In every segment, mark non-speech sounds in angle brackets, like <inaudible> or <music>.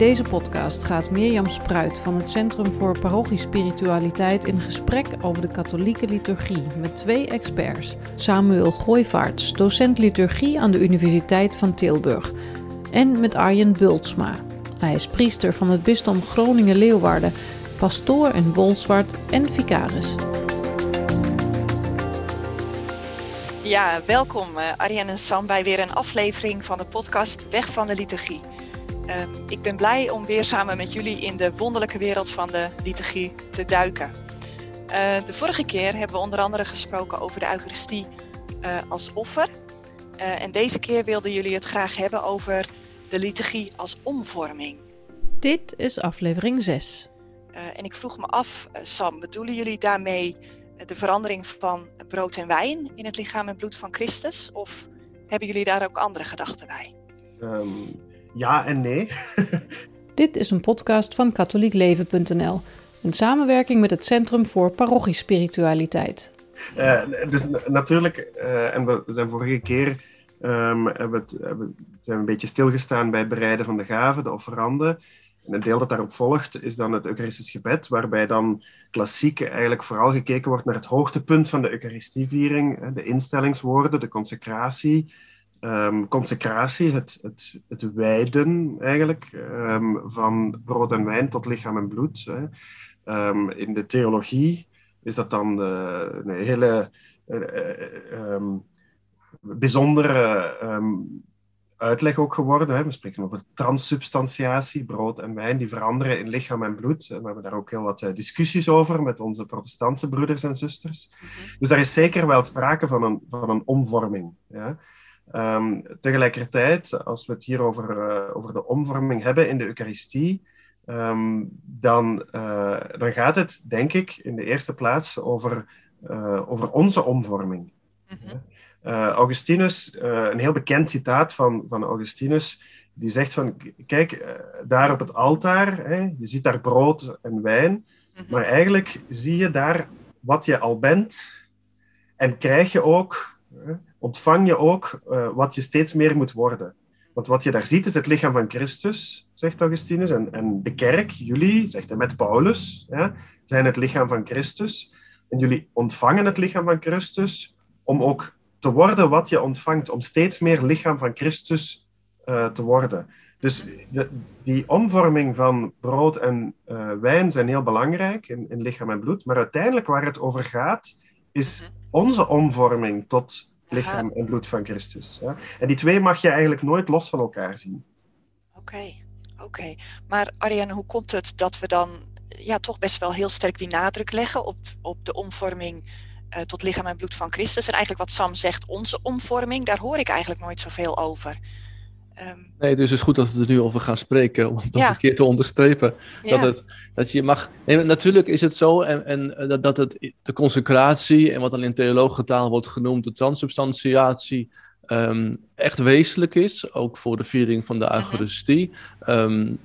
deze podcast gaat Mirjam Spruit van het Centrum voor Parochiespiritualiteit in gesprek over de katholieke liturgie met twee experts. Samuel Gooivaarts, docent liturgie aan de Universiteit van Tilburg. En met Arjen Bultsma. Hij is priester van het bisdom Groningen-Leeuwarden, pastoor in Bolsward en vicaris. Ja, welkom uh, Arjen en Sam bij weer een aflevering van de podcast Weg van de Liturgie. Uh, ik ben blij om weer samen met jullie in de wonderlijke wereld van de liturgie te duiken. Uh, de vorige keer hebben we onder andere gesproken over de Eucharistie uh, als offer. en deze keer wilden jullie het graag hebben over de liturgie als omvorming. Dit is aflevering 6. en ik vroeg me af, Sam, bedoelen jullie daarmee de verandering van brood en wijn in het lichaam en bloed van Christus? Of hebben jullie daar ook andere gedachten bij? Um, ja en nee. <laughs> Dit is een podcast van katholiekleven.nl, in samenwerking met het Centrum voor Parochiespiritualiteit. Uh, dus natuurlijk, uh, en we zijn vorige keer um, hebben het, hebben, zijn we een beetje stilgestaan bij het bereiden van de gaven, de offeranden. En een deel dat daarop volgt is dan het Eucharistisch gebed, waarbij dan klassiek eigenlijk vooral gekeken wordt naar het hoogtepunt van de Eucharistieviering, de instellingswoorden, de consecratie, um, consecratie, het, het, het wijden eigenlijk um, van brood en wijn tot lichaam en bloed. Hè. Um, in de theologie is dat dan uh, een hele uh, bijzondere uitleg ook geworden. Hè. We spreken over transsubstantiatie, brood en wijn, die veranderen in lichaam en bloed. We hebben daar ook heel wat discussies over met onze protestantse broeders en zusters. Mm -hmm. Dus daar is zeker wel sprake van een, van een omvorming. Ja. Um, tegelijkertijd, als we het hier over, uh, over de omvorming hebben in de Eucharistie, um, dan, uh, dan gaat het, denk ik, in de eerste plaats over, uh, over onze omvorming. -hmm. Augustinus, een heel bekend citaat van, van Augustinus, die zegt van, kijk, daar op het altaar, hè, je ziet daar brood en wijn, -hmm. maar eigenlijk zie je daar wat je al bent en krijg je ook ontvang je ook uh, wat je steeds meer moet worden. Want wat je daar ziet is het lichaam van Christus, zegt Augustinus. En, en de kerk, jullie, zegt hij met Paulus, ja, zijn het lichaam van Christus. En jullie ontvangen het lichaam van Christus om ook te worden wat je ontvangt, om steeds meer lichaam van Christus uh, te worden. Dus de, die omvorming van brood en uh, wijn zijn heel belangrijk in, in lichaam en bloed. Maar uiteindelijk waar het over gaat, is onze omvorming tot lichaam Aha. en bloed van Christus. Ja? En die twee mag je eigenlijk nooit los van elkaar zien. Oké, okay, oké. Okay. Maar Ariane, hoe komt het dat we dan ja, toch best wel heel sterk die nadruk leggen op, op de omvorming uh, tot lichaam en bloed van Christus? En eigenlijk wat Sam zegt, onze omvorming, daar hoor ik eigenlijk nooit zoveel over. Um, nee, dus het is goed dat we er nu over gaan spreken, om dat ja. een keer te onderstrepen. Dat, het, dat je mag. Nee, natuurlijk is het zo, en, en dat, dat het, de consecratie en wat dan in theologentaal wordt genoemd, de transubstantiatie, um, echt wezenlijk is, ook voor de viering van de Eucharistie. Um,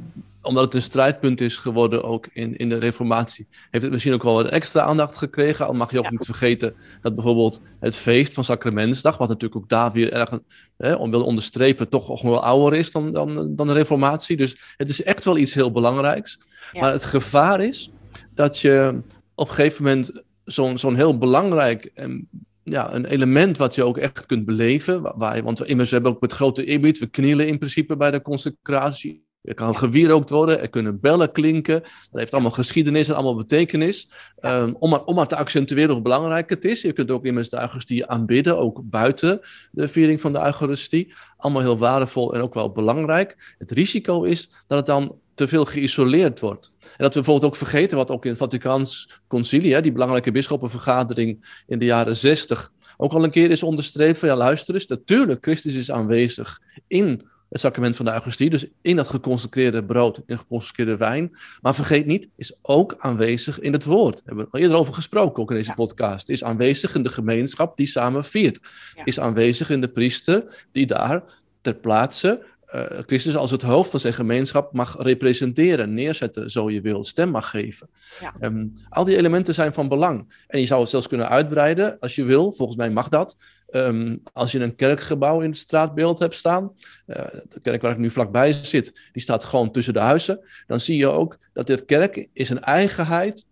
omdat het een strijdpunt is geworden ook in, in de reformatie, heeft het misschien ook wel wat extra aandacht gekregen. Al mag je ook ja. niet vergeten dat bijvoorbeeld het feest van Sacramentsdag, wat natuurlijk ook daar weer erg, hè, om wil onderstrepen, toch nog wel ouder is dan, dan, dan de reformatie. Dus het is echt wel iets heel belangrijks. Ja. Maar het gevaar is dat je op een gegeven moment zo'n zo'n heel belangrijk en ja, een element wat je ook echt kunt beleven. Waar, want we immers hebben ook met grote eerbied, we knielen in principe bij de consecratie. Er kan gewierookt worden, er kunnen bellen klinken. Dat heeft allemaal geschiedenis en allemaal betekenis. Um, om, maar, om maar te accentueren hoe belangrijk het is. Je kunt ook immers de Eucharistie aanbidden, ook buiten de viering van de Eucharistie. Allemaal heel waardevol en ook wel belangrijk. Het risico is dat het dan te veel geïsoleerd wordt. En dat we bijvoorbeeld ook vergeten, wat ook in het Vaticaans concilie, hè, die belangrijke bisschoppenvergadering in de jaren 60, ook al een keer is onderstreept van ja, luister eens, natuurlijk, Christus is aanwezig in het sacrament van de Eucharistie, dus in dat geconsecreerde brood, in geconsecreerde wijn. Maar vergeet niet, is ook aanwezig in het woord. We hebben al eerder over gesproken, ook in deze ja. podcast. Is aanwezig in de gemeenschap die samen viert. Ja. Is aanwezig in de priester die daar ter plaatse uh, Christus als het hoofd van zijn gemeenschap mag representeren, neerzetten, zo je wil, stem mag geven. Ja. Um, al die elementen zijn van belang. En je zou het zelfs kunnen uitbreiden als je wil, volgens mij mag dat, Ehm, als je een kerkgebouw in het straatbeeld hebt staan, uh, de kerk waar ik nu vlakbij zit, die staat gewoon tussen de huizen, dan zie je ook dat dit kerk in zijn eigenheid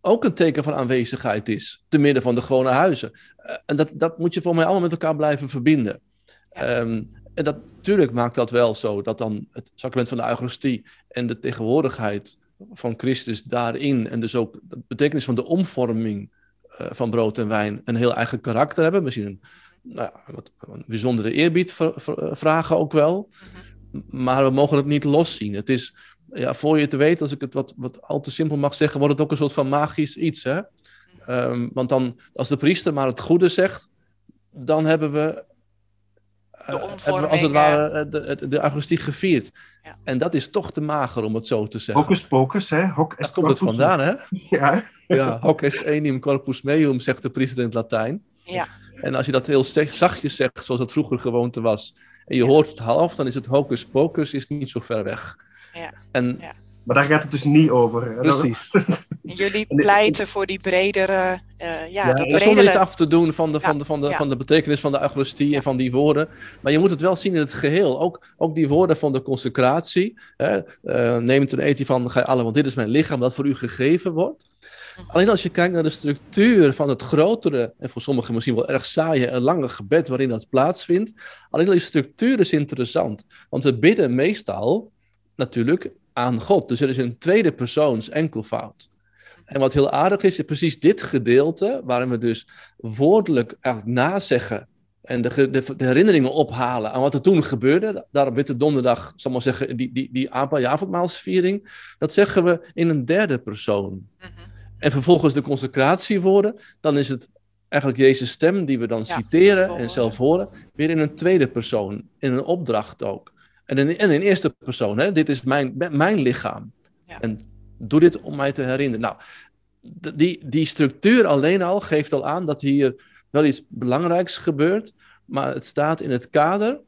ook een teken van aanwezigheid is, te midden van de gewone huizen. Uh, en dat, dat moet je voor mij allemaal met elkaar blijven verbinden. Ehm, en dat, natuurlijk maakt dat wel zo, dat dan het sacrament van de Eucharistie en de tegenwoordigheid van Christus daarin, en dus ook de betekenis van de omvorming uh, van brood en wijn, een heel eigen karakter hebben. Misschien een, nou ja, wat, een bijzondere eerbied vragen ook wel. Maar we mogen het niet loszien. Het is, ja, voor je te weten, als ik het wat, wat al te simpel mag zeggen, wordt het ook een soort van magisch iets. Hè? Um, want dan, als de priester maar het goede zegt, dan hebben we de hebben we als het ware de, de, de Eucharistie gevierd. Ja. En dat is toch te mager om het zo te zeggen. Hocus pocus, hè? Hoc Daar komt het vandaan, hè? <laughs> Ja. ja, hoc est enim corpus meum, zegt de priester in het Latijn. Ja. En als je dat heel zachtjes zegt, zoals dat vroeger gewoonte was, en je hoort het half, dan is het hocus pocus is niet zo ver weg. Ja. En ja. Maar daar gaat het dus niet over. Precies. <laughs> Jullie pleiten voor die bredere. Uh, ja, ja, die bredere... af te doen van de, Ja, van de, van de, ja. van de betekenis van de Eucharistie en van die woorden. Maar je moet het wel zien in het geheel. Ook, ook die woorden van de consecratie. Hè? Uh, neem het een etie van, gij alle, want dit is mijn lichaam dat voor u gegeven wordt. Alleen als je kijkt naar de structuur van het grotere, en voor sommigen misschien wel erg saaie en lange gebed waarin dat plaatsvindt. Alleen al die structuur is interessant. Want we bidden meestal natuurlijk aan God. Dus er is een tweede persoons enkelvoud. En wat heel aardig is, is precies dit gedeelte, waarin we dus woordelijk nazeggen en de, de, de, herinneringen ophalen aan wat er toen gebeurde. Daarom Witte Donderdag, zal maar zeggen, die, die, die avondmaalsviering, dat zeggen we in een derde persoon. Mm -hmm. En vervolgens de consecratiewoorden, dan is het eigenlijk Jezus' stem die we dan ja, citeren en zelf horen, weer in een tweede persoon, in een opdracht ook. En in, en in eerste persoon, hè? dit is mijn, mijn lichaam. Ja. En doe dit om mij te herinneren. Nou, die, die structuur alleen al geeft al aan dat hier wel iets belangrijks gebeurt, maar het staat in het kader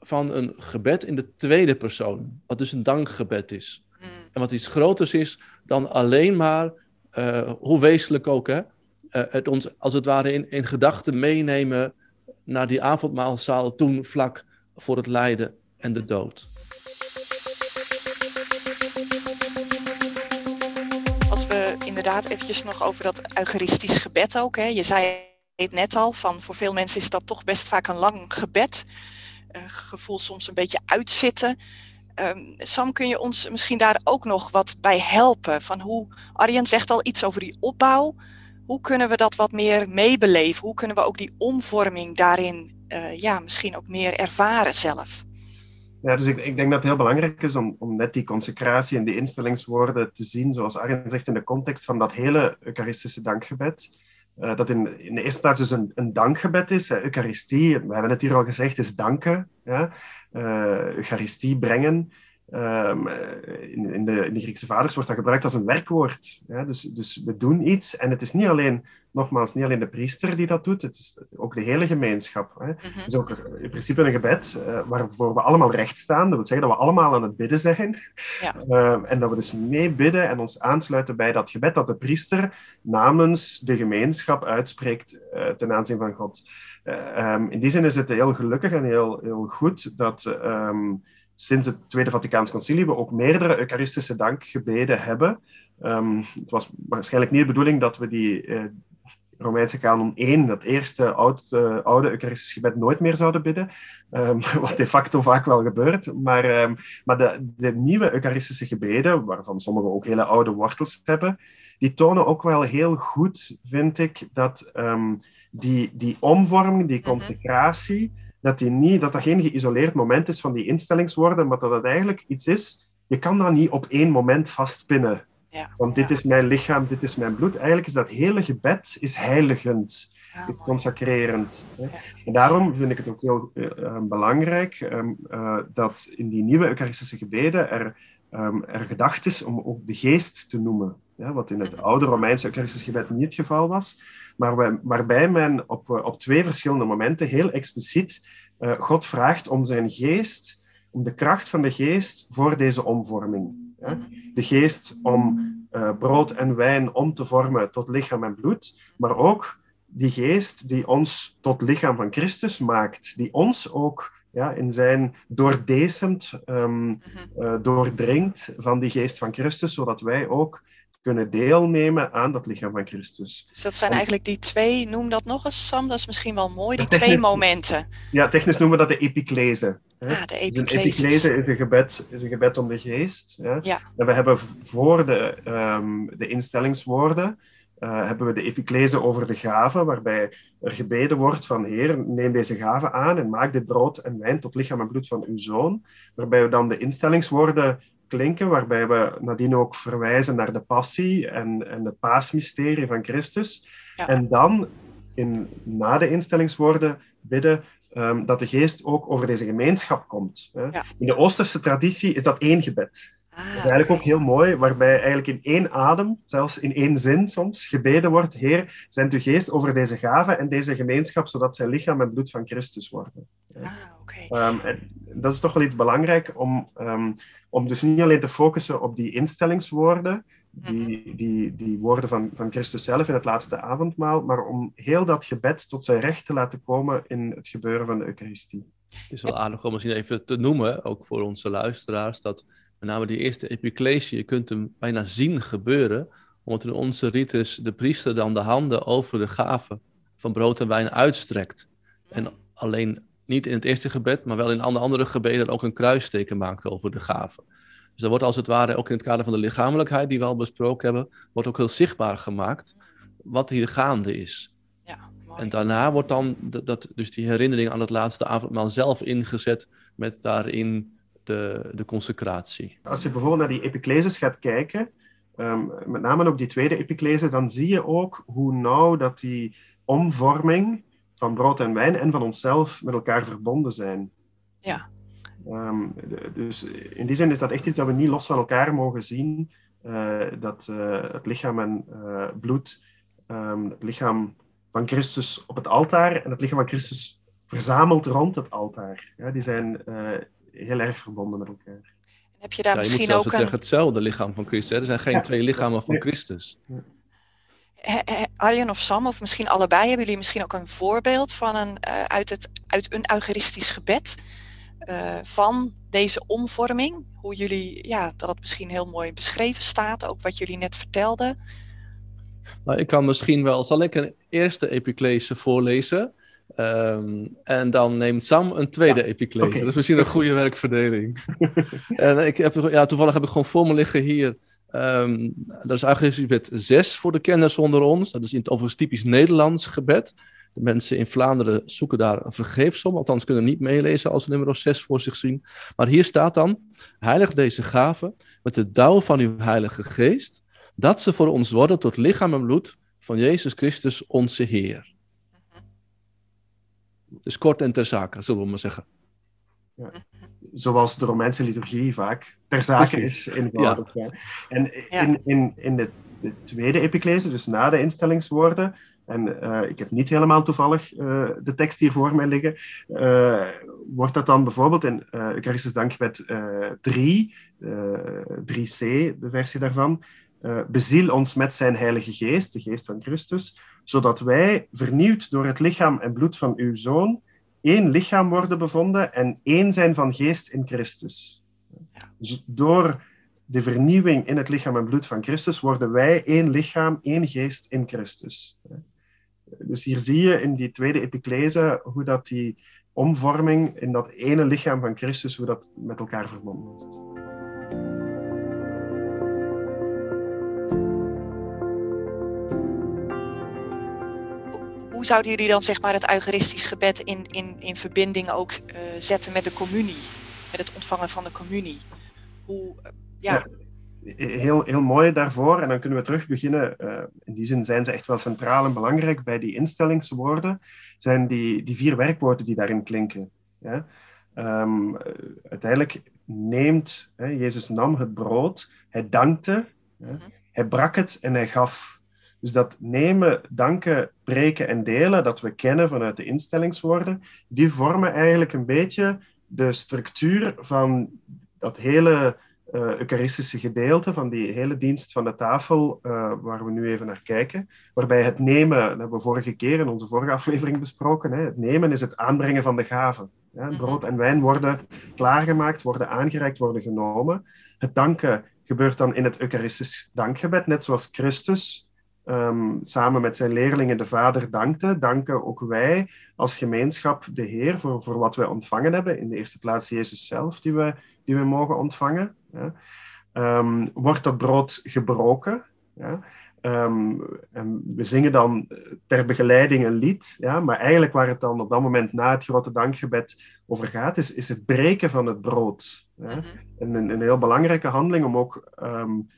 van een gebed in de tweede persoon, wat dus een dankgebed is. Mm. En wat iets groters is dan alleen maar, uh, hoe wezenlijk ook, hè, uh, het ons als het ware in, in gedachten meenemen naar die avondmaalzaal toen vlak voor het lijden en de dood. Als we inderdaad eventjes nog over dat eucharistisch gebed ook. Hè. Je zei het net al, van voor veel mensen is dat toch best vaak een lang gebed. Uh, gevoel soms een beetje uitzitten. Um, Sam, kun je ons misschien daar ook nog wat bij helpen? Van hoe, Arjen zegt al iets over die opbouw. Hoe kunnen we dat wat meer meebeleven? Hoe kunnen we ook die omvorming daarin uh, ja, misschien ook meer ervaren zelf? Ja, dus ik, ik, denk dat het heel belangrijk is om, om net die consecratie en die instellingswoorden te zien, zoals Arjen zegt, in de context van dat hele Eucharistische dankgebed. Uh, dat in, in de eerste plaats dus een, een dankgebed is. Eucharistie, we hebben het hier al gezegd, is danken. Ja? Uh, Eucharistie brengen. Um, in, in, de, in de Griekse vaders wordt dat gebruikt als een werkwoord. Ja? Dus, dus we doen iets en het is niet alleen, nogmaals, niet alleen de priester die dat doet, het is ook de hele gemeenschap. Hè? Mhm. Het is ook in principe een gebed uh, waarvoor we allemaal recht staan. Dat wil zeggen dat we allemaal aan het bidden zijn. Ja. Uh, en dat we dus mee bidden en ons aansluiten bij dat gebed dat de priester namens de gemeenschap uitspreekt uh, ten aanzien van God. Um, in die zin is het heel gelukkig en heel, heel goed dat... Um, sinds het Tweede Vaticaans Concilie we ook meerdere Eucharistische dankgebeden hebben. Um, het was waarschijnlijk niet de bedoeling dat we die uh, Romeinse kanon 1, dat eerste oud, uh, oude Eucharistisch gebed, nooit meer zouden bidden. Um, <laughs> wat de facto vaak wel gebeurt. Maar, um, maar de, de, nieuwe Eucharistische gebeden, waarvan sommige ook hele oude wortels hebben, die tonen ook wel heel goed, vind ik, dat die, die omvorming, die consecratie, dat, die niet, dat dat geen geïsoleerd moment is van die instellingswoorden, maar dat het eigenlijk iets is, je kan dat niet op één moment vastpinnen. Ja, Want dit ja. is mijn lichaam, dit is mijn bloed. Eigenlijk is dat hele gebed is heiligend, Ja, is consacrerend. En daarom vind ik het ook heel uh, belangrijk um, uh, dat in die nieuwe Eucharistische gebeden er, um, er gedacht is om ook de geest te noemen. Ja, wat in het oude Romeinse Eucharistisch gebed niet het geval was. Maar waar, waarbij men op, uh, op twee verschillende momenten heel expliciet uh, God vraagt om zijn geest, om de kracht van de geest voor deze omvorming. Ja? De geest om uh, brood en wijn om te vormen tot lichaam en bloed, maar ook die geest die ons tot lichaam van Christus maakt, die ons ook ja, in zijn doordecent um, uh, doordringt van die geest van Christus, zodat wij ook kunnen deelnemen aan dat lichaam van Christus. Dus dat zijn eigenlijk die twee, noem dat nog eens Sam, dat is misschien wel mooi, die twee momenten. Ja, technisch noemen we dat de epiclese. Ah, de epiclese. Dus epiclese is een, gebed, is een gebed om de geest. Hè? Ja. En we hebben voor de, um, de instellingswoorden, uh, hebben we de epiclese over de gaven, waarbij er gebeden wordt van Heer, neem deze gaven aan en maak dit brood en wijn tot lichaam en bloed van uw Zoon. Waarbij we dan de instellingswoorden klinken, waarbij we nadien ook verwijzen naar de passie en, en het paasmysterie van Christus. Ja. En dan, in, na de instellingswoorden, bidden um, dat de geest ook over deze gemeenschap komt. Hè. Ja. In de Oosterse traditie is dat één gebed. Ah, Dat is eigenlijk ook heel mooi, waarbij eigenlijk in één adem, zelfs in één zin soms, gebeden wordt: Heer, zend uw geest over deze gaven en deze gemeenschap, zodat zij lichaam en bloed van Christus worden. Ah, oké. Um, en dat is toch wel iets belangrijk om, um, om dus niet alleen te focussen op die instellingswoorden, die, die, die woorden van, van Christus zelf in het laatste avondmaal, maar om heel dat gebed tot zijn recht te laten komen in het gebeuren van de Eucharistie. Het is wel aardig om misschien even te noemen, ook voor onze luisteraars, dat met name die eerste epiclesie, je kunt hem bijna zien gebeuren, omdat in onze ritus de priester dan de handen over de gaven van brood en wijn uitstrekt. En alleen niet in het eerste gebed, maar wel in alle andere gebeden ook een kruisteken maakt over de gaven. Dus dat wordt als het ware ook in het kader van de lichamelijkheid die we al besproken hebben, wordt ook heel zichtbaar gemaakt wat hier gaande is. Ja. En daarna wordt dan dat, dat, dus die herinnering aan het laatste avondmaal zelf ingezet met daarin de, de consecratie. Als je bijvoorbeeld naar die epicleses gaat kijken, um, met name op die tweede epiclese, dan zie je ook hoe nauw dat die omvorming van brood en wijn en van onszelf met elkaar verbonden zijn. Ja. Um, dus in die zin is dat echt iets dat we niet los van elkaar mogen zien. Uh, dat uh, het lichaam en uh, bloed, um, het lichaam van Christus op het altaar en het lichaam van Christus verzameld rond het altaar. Ja, die zijn heel erg verbonden met elkaar. En heb je daar ja, je misschien moet ook het een... zeggen, hetzelfde lichaam van Christus. Er zijn geen Ja. twee lichamen van. Christus. Arjen of Sam, of misschien allebei, hebben jullie misschien ook een voorbeeld van een, uh, uit, het, uit een eucharistisch gebed uh, van deze omvorming? Hoe jullie, ja, dat het misschien heel mooi beschreven staat, ook wat jullie net vertelden. Nou, ik kan misschien wel, zal ik een eerste epiclese voorlezen? Um, en dan neemt Sam een tweede ja, epiclese. Okay. Dat is misschien een goede werkverdeling. <laughs> en ik heb, ja, toevallig heb ik gewoon voor me liggen hier. Um, dat is eigenlijk gebed 6 voor de kenners onder ons. Dat is in het overigens typisch Nederlands gebed. De mensen in Vlaanderen zoeken daar een vergeefsom, althans kunnen niet meelezen als ze nummer 6 voor zich zien. Maar hier staat dan: Heilig deze gave met de dauw van uw Heilige Geest, dat ze voor ons worden tot lichaam en bloed van Jezus Christus, onze Heer. Dus kort en ter zake, zullen we maar zeggen. Ja. Zoals de Romeinse liturgie vaak ter zake is eenvoudig. Ja. En in, in, in de, de tweede epiclese, dus na de instellingswoorden, en uh, ik heb niet helemaal toevallig uh, de tekst hier voor mij liggen, uh, wordt dat dan bijvoorbeeld in uh, Eucharistus Dankgebed 3, 3c, de versie daarvan, beziel ons met zijn heilige geest, de geest van Christus, zodat wij, vernieuwd door het lichaam en bloed van uw Zoon, één lichaam worden bevonden en één zijn van geest in Christus. Dus door de vernieuwing in het lichaam en bloed van Christus worden wij één lichaam, één geest in Christus. Dus hier zie je in die tweede epiclese hoe dat die omvorming in dat ene lichaam van Christus, hoe dat met elkaar verbonden is. Zouden jullie dan zeg maar, het eucharistisch gebed in, in, in verbinding ook uh, zetten met de communie? Met het ontvangen van de communie? Hoe, uh, ja. ja. Heel, heel mooi daarvoor. En dan kunnen we terug beginnen. Uh, in die zin zijn ze echt wel centraal en belangrijk bij die instellingswoorden. Zijn die, die vier werkwoorden die daarin klinken. Ja? Um, uiteindelijk neemt, hè, Jezus nam het brood, hij dankte, mm-hmm. hij brak het en hij gaf. Dus dat nemen, danken, breken en delen, dat we kennen vanuit de instellingswoorden, die vormen eigenlijk een beetje de structuur van dat hele uh, Eucharistische gedeelte van die hele dienst van de tafel, uh, waar we nu even naar kijken. Waarbij het nemen, dat hebben we vorige keer in onze vorige aflevering besproken, hè, het nemen is het aanbrengen van de gaven. Ja, mhm. brood en wijn worden klaargemaakt, worden aangereikt, worden genomen. Het danken gebeurt dan in het Eucharistisch dankgebed, net zoals Christus um, samen met zijn leerlingen de Vader dankte, danken ook wij als gemeenschap de Heer voor, voor wat wij ontvangen hebben. In de eerste plaats Jezus zelf, die we, die we mogen ontvangen. Ja. Um, wordt dat brood gebroken? Ja. Um, en we zingen dan ter begeleiding een lied, ja, maar eigenlijk waar het dan op dat moment na het grote dankgebed over gaat, is, is het breken van het brood. Ja. Mm -hmm. een, een, heel belangrijke handeling om ook um,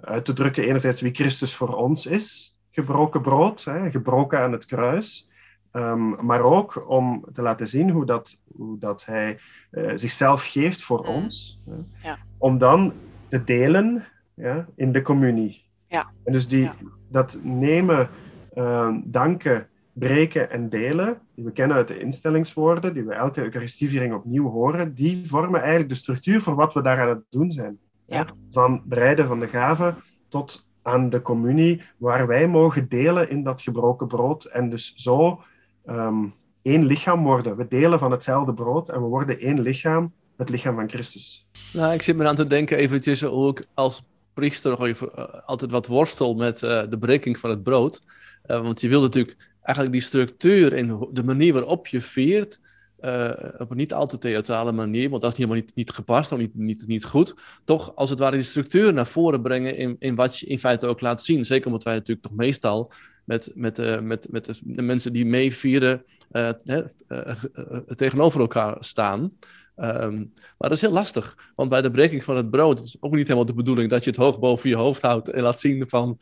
uit te drukken enerzijds wie Christus voor ons is, gebroken brood, hè, gebroken aan het kruis, um, maar ook om te laten zien hoe dat, hoe dat hij uh, zichzelf geeft voor mm. ons, ja. om dan te delen ja, in de communie. Ja. En dus die, dat nemen, uh, danken, breken en delen, die we kennen uit de instellingswoorden, die we elke Eucharistieviering opnieuw horen, die vormen eigenlijk de structuur voor wat we daar aan het doen zijn. Ja. Van bereiden van de gaven tot aan de communie, waar wij mogen delen in dat gebroken brood en dus zo um, één lichaam worden. We delen van hetzelfde brood en we worden één lichaam, het lichaam van Christus. Nou, ik zit me aan te denken eventjes hoe ik als priester nog even, uh, altijd wat worstel met uh, de breking van het brood. Uh, want je wil natuurlijk eigenlijk die structuur en de manier waarop je viert, uh, op een niet al te theatrale manier, want dat is helemaal niet, niet gepast of niet, niet, niet goed, toch als het ware die structuur naar voren brengen in, in wat je in feite ook laat zien. Zeker omdat wij natuurlijk toch meestal met, met, uh, met, met de, mensen die meevieren uh, tegenover elkaar staan. Um, maar dat is heel lastig, want bij de breking van het brood is ook niet helemaal de bedoeling dat je het hoog boven je hoofd houdt en laat zien van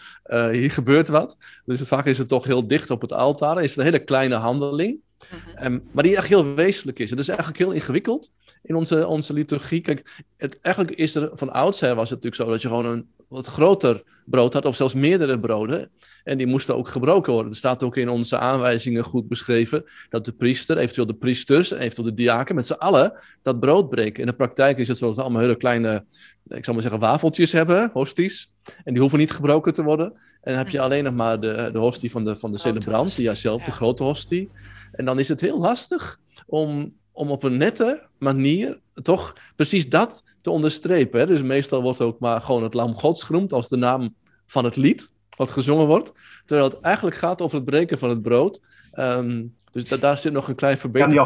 hier gebeurt wat. Dus vaak is het toch heel dicht op het altaar, is het een hele kleine handeling, mm-hmm. um, maar die echt heel wezenlijk is. Het is eigenlijk heel ingewikkeld in onze, onze liturgie. Kijk, het, eigenlijk is er van oudsher was het natuurlijk zo dat je gewoon een wat groter brood had, of zelfs meerdere broden. En die moesten ook gebroken worden. Er staat ook in onze aanwijzingen goed beschreven dat de priester, eventueel de priesters, eventueel de diaken, met z'n allen dat brood breken. In de praktijk is het zo dat we allemaal hele kleine, ik zal maar zeggen, wafeltjes hebben, hosties. En die hoeven niet gebroken te worden. En dan heb je hm. alleen nog maar de, de hostie van de, van de celebrant, die zelf ja. de grote hostie. En dan is het heel lastig om, om op een nette manier toch precies dat te onderstrepen. Hè? Dus meestal wordt ook maar gewoon het lam gods genoemd als de naam van het lied wat gezongen wordt. Terwijl het eigenlijk gaat over het breken van het brood. Um, dus da daar zit nog een klein verbetering.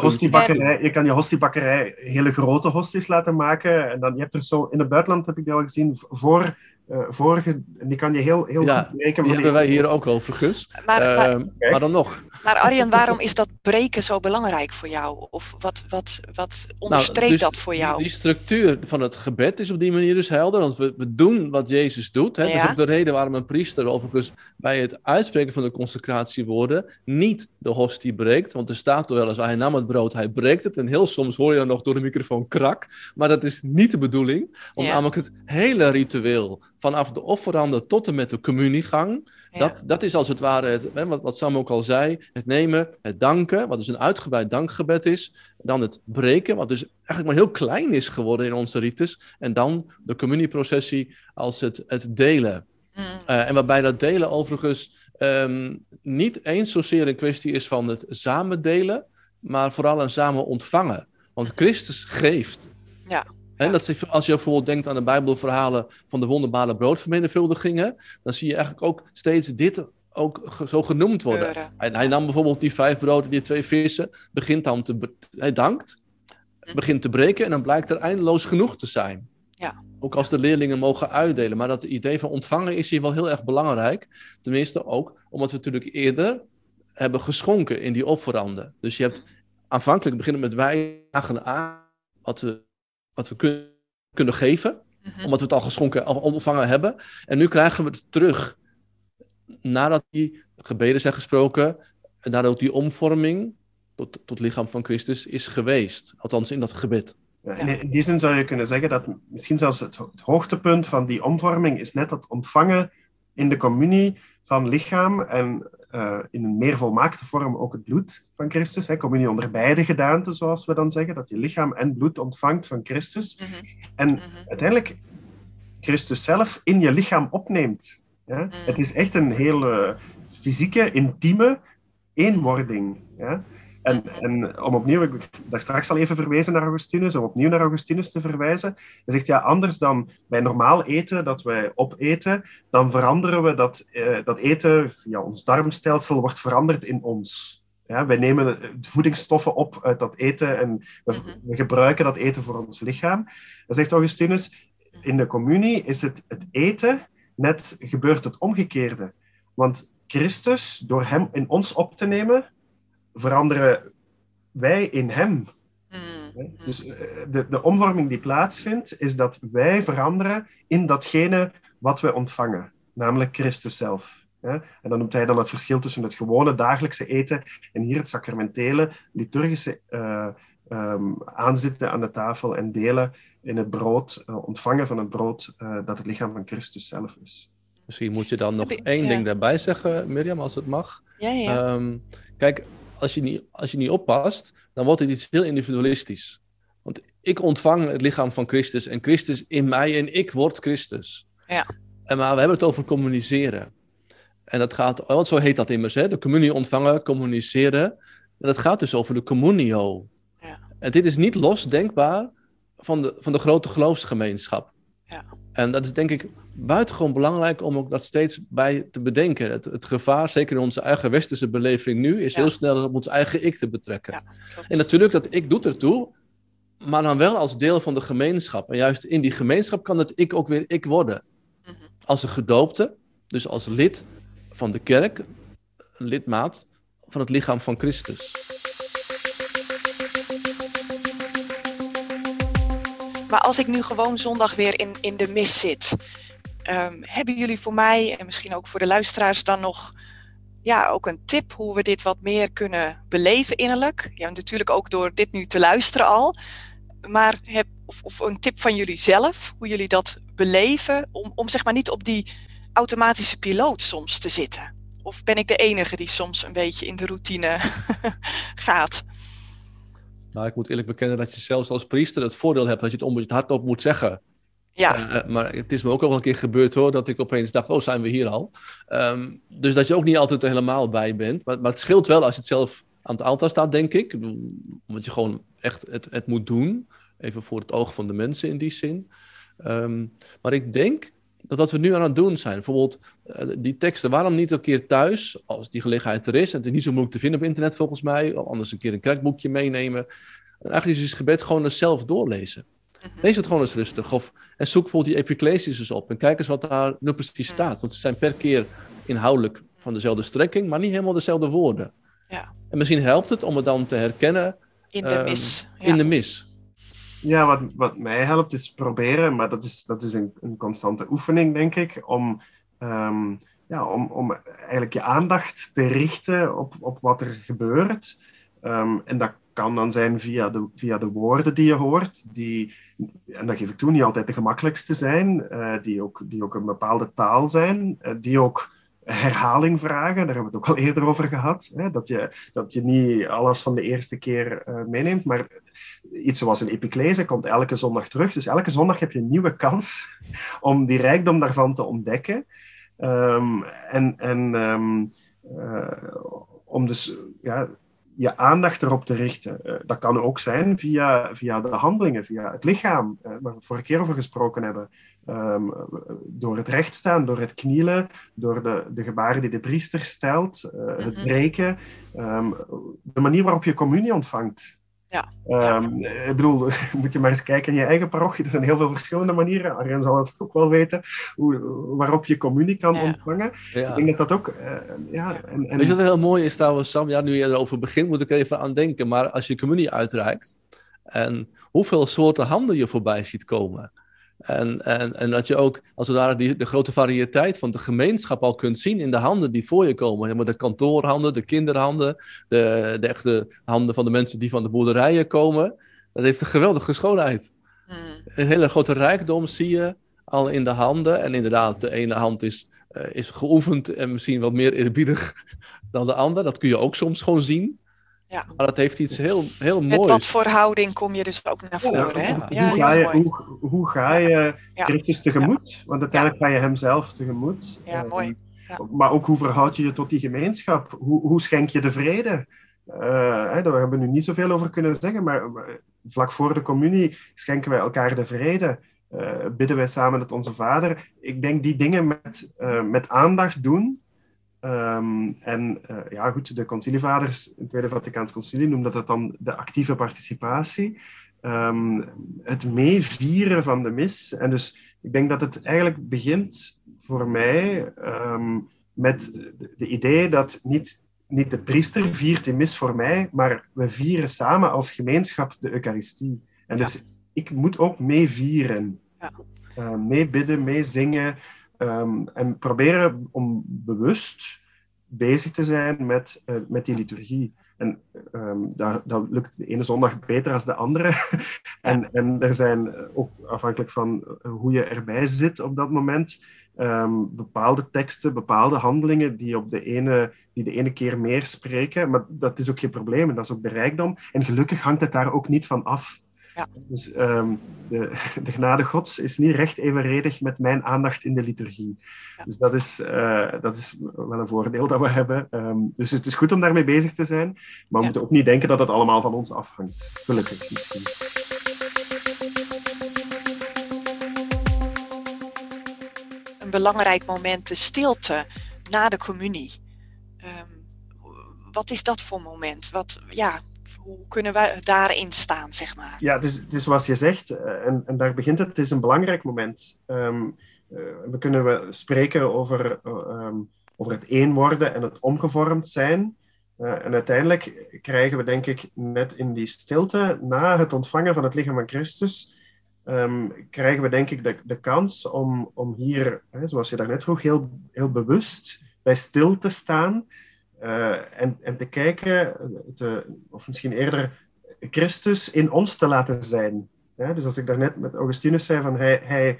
Je, kan je hostiebakkerij hele grote hosties laten maken. En dan, je hebt er zo, in het buitenland heb ik die al gezien, voor uh, vorige, die kan je heel, heel ja, goed breken. Die hebben wij hier ook overigens. Maar, uh, maar, okay. maar, dan nog. Maar Arjen, waarom is dat breken zo belangrijk voor jou? Of wat, wat, wat onderstreept nou, dus dat voor jou? Die, die, structuur van het gebed is op die manier dus helder. Want we, we doen wat Jezus doet. Hè? Ja. Dat is ook de reden waarom een priester overigens bij het uitspreken van de consecratiewoorden niet de hostie breekt. Want er staat toch wel eens, hij nam het brood, hij breekt het. En heel soms hoor je dan nog door de microfoon krak. Maar dat is niet de bedoeling. Om ja. namelijk het hele ritueel vanaf de offeranden tot en met de communiegang. Ja. Dat, dat is als het ware, het, wat, wat Sam ook al zei, het nemen, het danken, wat dus een uitgebreid dankgebed is. Dan het breken, wat dus eigenlijk maar heel klein is geworden in onze ritus. En dan de communieprocessie als het, het delen. Mm. Uh, en waarbij dat delen overigens um, niet eens zozeer een kwestie is van het samen delen, maar vooral een samen ontvangen. Want Christus geeft. Ja. En dat als je bijvoorbeeld denkt aan de Bijbelverhalen van de wonderbare broodvermenigvuldigingen, dan zie je eigenlijk ook steeds dit ook zo genoemd worden. Hij, hij, nam bijvoorbeeld die vijf broden, die twee vissen, begint dan te, hij dankt, hm. begint te breken en dan blijkt er eindeloos genoeg te zijn. Ja. Ook als de leerlingen mogen uitdelen. Maar dat idee van ontvangen is hier wel heel erg belangrijk. Tenminste ook omdat we natuurlijk eerder hebben geschonken in die offeranden. Dus je hebt aanvankelijk beginnen met wij aan wat we wat we kun kunnen geven, mm-hmm. omdat we het al geschonken, al ontvangen hebben. En nu krijgen we het terug. Nadat die gebeden zijn gesproken, en nadat die omvorming tot, tot lichaam van Christus is geweest. Althans in dat gebed. Ja, in die zin zou je kunnen zeggen dat misschien zelfs het, het hoogtepunt van die omvorming is net het ontvangen in de communie van lichaam en uh, in een meer volmaakte vorm ook het bloed van Christus. Hè, communie onder beide gedaanten, zoals we dan zeggen, dat je lichaam en bloed ontvangt van Christus. Mm -hmm. En mm -hmm. uiteindelijk Christus zelf in je lichaam opneemt. Ja? Mm. Het is echt een hele fysieke, intieme eenwording. Ja? En, en om opnieuw, ik daar straks al even verwezen naar Augustinus, om opnieuw naar Augustinus te verwijzen. Hij zegt, ja, anders dan bij normaal eten, dat wij opeten, dan veranderen we dat, eh, dat eten via ons darmstelsel wordt veranderd in ons. Ja, wij nemen voedingsstoffen op uit dat eten en we, we gebruiken dat eten voor ons lichaam. Dan zegt Augustinus, in de communie is het, het eten net gebeurt het omgekeerde. Want Christus, door hem in ons op te nemen, veranderen wij in hem. Mm. Dus eh, de, de omvorming die plaatsvindt, is dat wij veranderen in datgene wat wij ontvangen, namelijk Christus zelf. En dan noemt hij dan het verschil tussen het gewone dagelijkse eten en hier het sacramentele, liturgische uh, um, aanzitten aan de tafel en delen in het brood, uh, ontvangen van het brood uh, dat het lichaam van Christus zelf is. Misschien moet je dan nog één ja. ding daarbij zeggen, Mirjam, als het mag. Ja, ja. Um, kijk, als je, niet, als je niet oppast, dan wordt het iets heel individualistisch. Want ik ontvang het lichaam van Christus en Christus in mij en ik word Christus. Ja. En maar we hebben het over communiceren. En dat gaat, want zo heet dat immers, hè? de communie ontvangen, communiceren. En dat gaat dus over de communio. Ja. En dit is niet losdenkbaar van de, van de grote geloofsgemeenschap. Ja. En dat is denk ik buitengewoon belangrijk om ook dat steeds bij te bedenken. Het, het gevaar, zeker in onze eigen westerse beleving nu, is Ja. heel snel op ons eigen ik te betrekken. Ja. En natuurlijk, dat ik doet ertoe, maar dan wel als deel van de gemeenschap. En juist in die gemeenschap kan het ik ook weer ik worden. Mhm. Als een gedoopte, dus als lid van de kerk, een lidmaat van het lichaam van Christus. Maar als ik nu gewoon zondag weer in, in de mis zit, ehm, hebben jullie voor mij en misschien ook voor de luisteraars dan nog ja, ook een tip hoe we dit wat meer kunnen beleven innerlijk? Ja, natuurlijk ook door dit nu te luisteren al. Maar heb, of, of een tip van jullie zelf, hoe jullie dat beleven, om, om zeg maar niet op die automatische piloot soms te zitten? Of ben ik de enige die soms een beetje in de routine <laughs> gaat? Nou, ik moet eerlijk bekennen dat je zelfs als priester het voordeel hebt dat je het om het hardop moet zeggen. Ja, Eh, maar het is me ook al een keer gebeurd hoor, dat ik opeens dacht, oh, zijn we hier al? Ehm, dus dat je ook niet altijd er helemaal bij bent. Maar, maar het scheelt wel als je het zelf aan het altaar staat, denk ik. Omdat je gewoon echt het, het moet doen. Even voor het oog van de mensen in die zin. Ehm, maar ik denk dat wat we nu aan het doen zijn, bijvoorbeeld eh, die teksten, waarom niet een keer thuis, als die gelegenheid er is, en het is niet zo moeilijk te vinden op internet volgens mij, of anders een keer een kerkboekje meenemen. En eigenlijk is het gebed gewoon eens zelf doorlezen. Lees het gewoon eens rustig. Of, en zoek bijvoorbeeld die epiclesis eens op. En kijk eens wat daar nu precies staat. Want ze zijn per keer inhoudelijk van dezelfde strekking, maar niet helemaal dezelfde woorden. Ja. En misschien helpt het om het dan te herkennen in de Ehm, mis. Ja. in de mis. Ja, wat, wat mij helpt is proberen, maar dat is, dat is een, een constante oefening, denk ik, om, ehm, ja, om, om eigenlijk je aandacht te richten op, op wat er gebeurt. Ehm, en dat kan dan zijn via de, via de woorden die je hoort, die, en dat geef ik toe, niet altijd de gemakkelijkste zijn, eh, die, ook, die ook een bepaalde taal zijn, eh, die ook herhaling vragen, daar hebben we het ook al eerder over gehad, hè, dat, je, dat je niet alles van de eerste keer eh, meeneemt, maar iets zoals een epiclese komt elke zondag terug, dus elke zondag heb je een nieuwe kans om die rijkdom daarvan te ontdekken. Ehm, en en ehm, eh, om dus ja, je aandacht erop te richten. Eh, dat kan ook zijn via, via de handelingen, via het lichaam, eh, waar we vorige keer over gesproken hebben. Ehm, door het rechtstaan, door het knielen, door de, de gebaren die de priester stelt, het Mhm. breken, de manier waarop je communie ontvangt. Ja. Ehm, Ik bedoel, <laughs> moet je maar eens kijken in je eigen parochie. Er zijn heel veel verschillende manieren. Arjen zal het ook wel weten, hoe, waarop je communie kan Ja. ontvangen. Ja. Ik denk dat dat ook... eh, ja, en, en, Weet je wat heel mooi is trouwens, Sam? Ja, nu je erover begint, moet ik er even aan denken. Maar als je communie uitreikt en hoeveel soorten handen je voorbij ziet komen. En, en, en dat je ook, als ware, die, de grote variëteit van de gemeenschap al kunt zien in de handen die voor je komen. De kantoorhanden, de kinderhanden, de, de echte handen van de mensen die van de boerderijen komen. Dat heeft een geweldige schoonheid. Hmm. Een hele grote rijkdom zie je al in de handen. En inderdaad, de ene hand is, eh, is geoefend en misschien wat meer eerbiedig <laughs> dan de andere. Dat kun je ook soms gewoon zien. Ja. Maar dat heeft iets heel, heel moois. Met wat voor houding kom je dus ook naar voren. hè? Ja, hoe, ga je, hoe, hoe, ga je Christus tegemoet? Want uiteindelijk ga je hem zelf tegemoet. Ja, uh, mooi. Maar ook hoe verhoud je je tot die gemeenschap? Hoe, hoe schenk je de vrede? Uh, hè, daar hebben we nu niet zoveel over kunnen zeggen, maar, maar vlak voor de communie schenken wij elkaar de vrede. Uh, bidden wij samen met onze Vader. Ik denk die dingen met, uh, met aandacht doen. Um, en uh, ja, goed, de concilievaders, het Tweede Vaticaans Concilie, noemden dat dan de actieve participatie. Um, het meevieren van de mis. En dus ik denk dat het eigenlijk begint voor mij um, met de idee dat niet, niet de priester viert de mis voor mij, maar we vieren samen als gemeenschap de Eucharistie. En dus ik moet ook meevieren. Ja. Uh, mee bidden, mee zingen. Um, en proberen om bewust bezig te zijn met, uh, met die liturgie. En um, dat, dat, lukt de ene zondag beter dan de andere. <laughs> en, en er zijn ook, afhankelijk van hoe je erbij zit op dat moment, um, bepaalde teksten, bepaalde handelingen die, op de ene, die de ene keer meer spreken. Maar dat is ook geen probleem en dat is ook de rijkdom. En gelukkig hangt het daar ook niet van af. Ja. Dus um, de, <laughs> de, genade gods is niet recht evenredig met mijn aandacht in de liturgie. Ja. Dus dat is, uh, dat is wel een voordeel dat we hebben. Um, dus het is goed om daarmee bezig te zijn. Maar we ja. moeten ook niet denken dat het allemaal van ons afhangt. Gelukkig misschien. Een belangrijk moment, de stilte na de communie. Um, wat is dat voor moment? Wat, ja, hoe kunnen we daarin staan, zeg maar? Ja, het is, zoals je zegt, en, en daar begint het, het is een belangrijk moment. Um, uh, we kunnen we spreken over, um, over het één worden en het omgevormd zijn. Uh, en uiteindelijk krijgen we, denk ik, net in die stilte, na het ontvangen van het lichaam van Christus, um, krijgen we, denk ik, de, de kans om, om hier, hè, zoals je daarnet vroeg, heel, heel bewust bij stil te staan. Uh, en, en te kijken, te, of misschien eerder Christus in ons te laten zijn. Ja, dus als ik daarnet met Augustinus zei, van hij, hij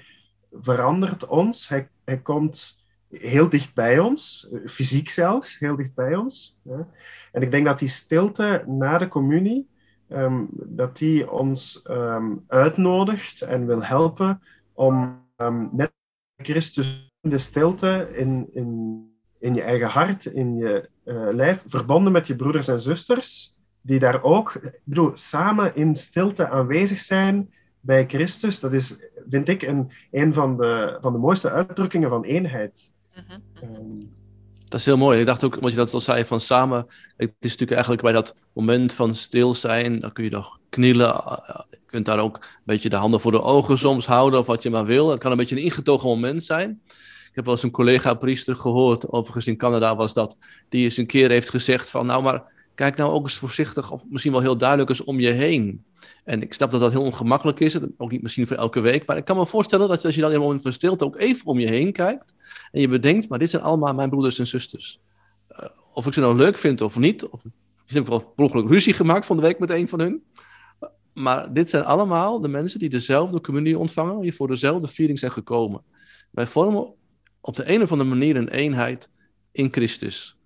verandert ons, hij, hij komt heel dicht bij ons, fysiek zelfs, heel dicht bij ons. Ja. En ik denk dat die stilte na de communie, um, dat die ons um, uitnodigt en wil helpen om um, net Christus in de stilte, in, in, in je eigen hart, in je uh, lijf, verbonden met je broeders en zusters, die daar ook, ik bedoel, samen in stilte aanwezig zijn bij Christus. Dat is, vind ik, een, een van, de, van de mooiste uitdrukkingen van eenheid. Mhm. Um, dat is heel mooi. Ik dacht ook, wat je dat al zei, van samen. Het is natuurlijk eigenlijk bij dat moment van stil zijn, dan kun je nog knielen. Je kunt daar ook een beetje de handen voor de ogen soms houden, of wat je maar wil. Het kan een beetje een ingetogen moment zijn. Heb wel eens een collega-priester gehoord, overigens in Canada was dat, die eens een keer heeft gezegd van, nou maar, kijk nou ook eens voorzichtig, of misschien wel heel duidelijk eens om je heen. En ik snap dat dat heel ongemakkelijk is, ook niet misschien voor elke week, maar ik kan me voorstellen dat als je dan in een moment van stilte ook even om je heen kijkt, en je bedenkt, maar dit zijn allemaal mijn broeders en zusters. Uh, of ik ze nou leuk vind of niet, of misschien heb ik wel per ruzie gemaakt van de week met een van hun. Maar dit zijn allemaal de mensen die dezelfde communie ontvangen, die voor dezelfde viering zijn gekomen. Wij vormen op de een of andere manier een eenheid in Christus.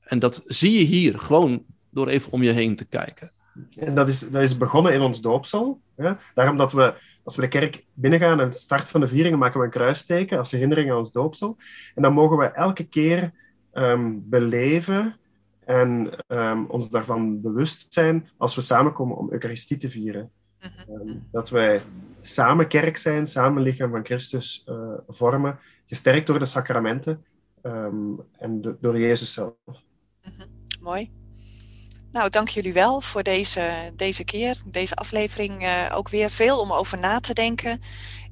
En dat zie je hier, gewoon door even om je heen te kijken. En dat is, dat is begonnen in ons doopsel. Ja? Daarom dat we, als we de kerk binnengaan en de start van de vieringen, maken we een kruisteken als herinnering aan ons doopsel. En dan mogen we elke keer um, beleven en um, ons daarvan bewust zijn als we samenkomen om Eucharistie te vieren. Um, dat wij samen kerk zijn, samen lichaam van Christus uh, vormen, gesterkt door de sacramenten um, en door Jezus zelf. Mm-hmm. Mooi. Nou, dank jullie wel voor deze, deze keer, deze aflevering. Uh, ook weer veel om over na te denken.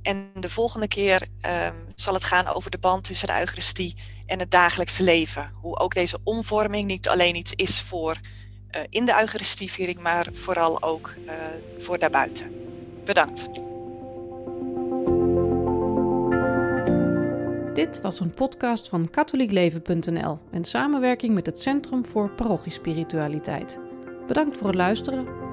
En de volgende keer um, zal het gaan over de band tussen de Eucharistie en het dagelijkse leven. Hoe ook deze omvorming niet alleen iets is voor uh, in de Eucharistieviering, maar vooral ook uh, voor daarbuiten. Bedankt. Dit was een podcast van katholiekleven.nl in samenwerking met het Centrum voor Parochiespiritualiteit. Bedankt voor het luisteren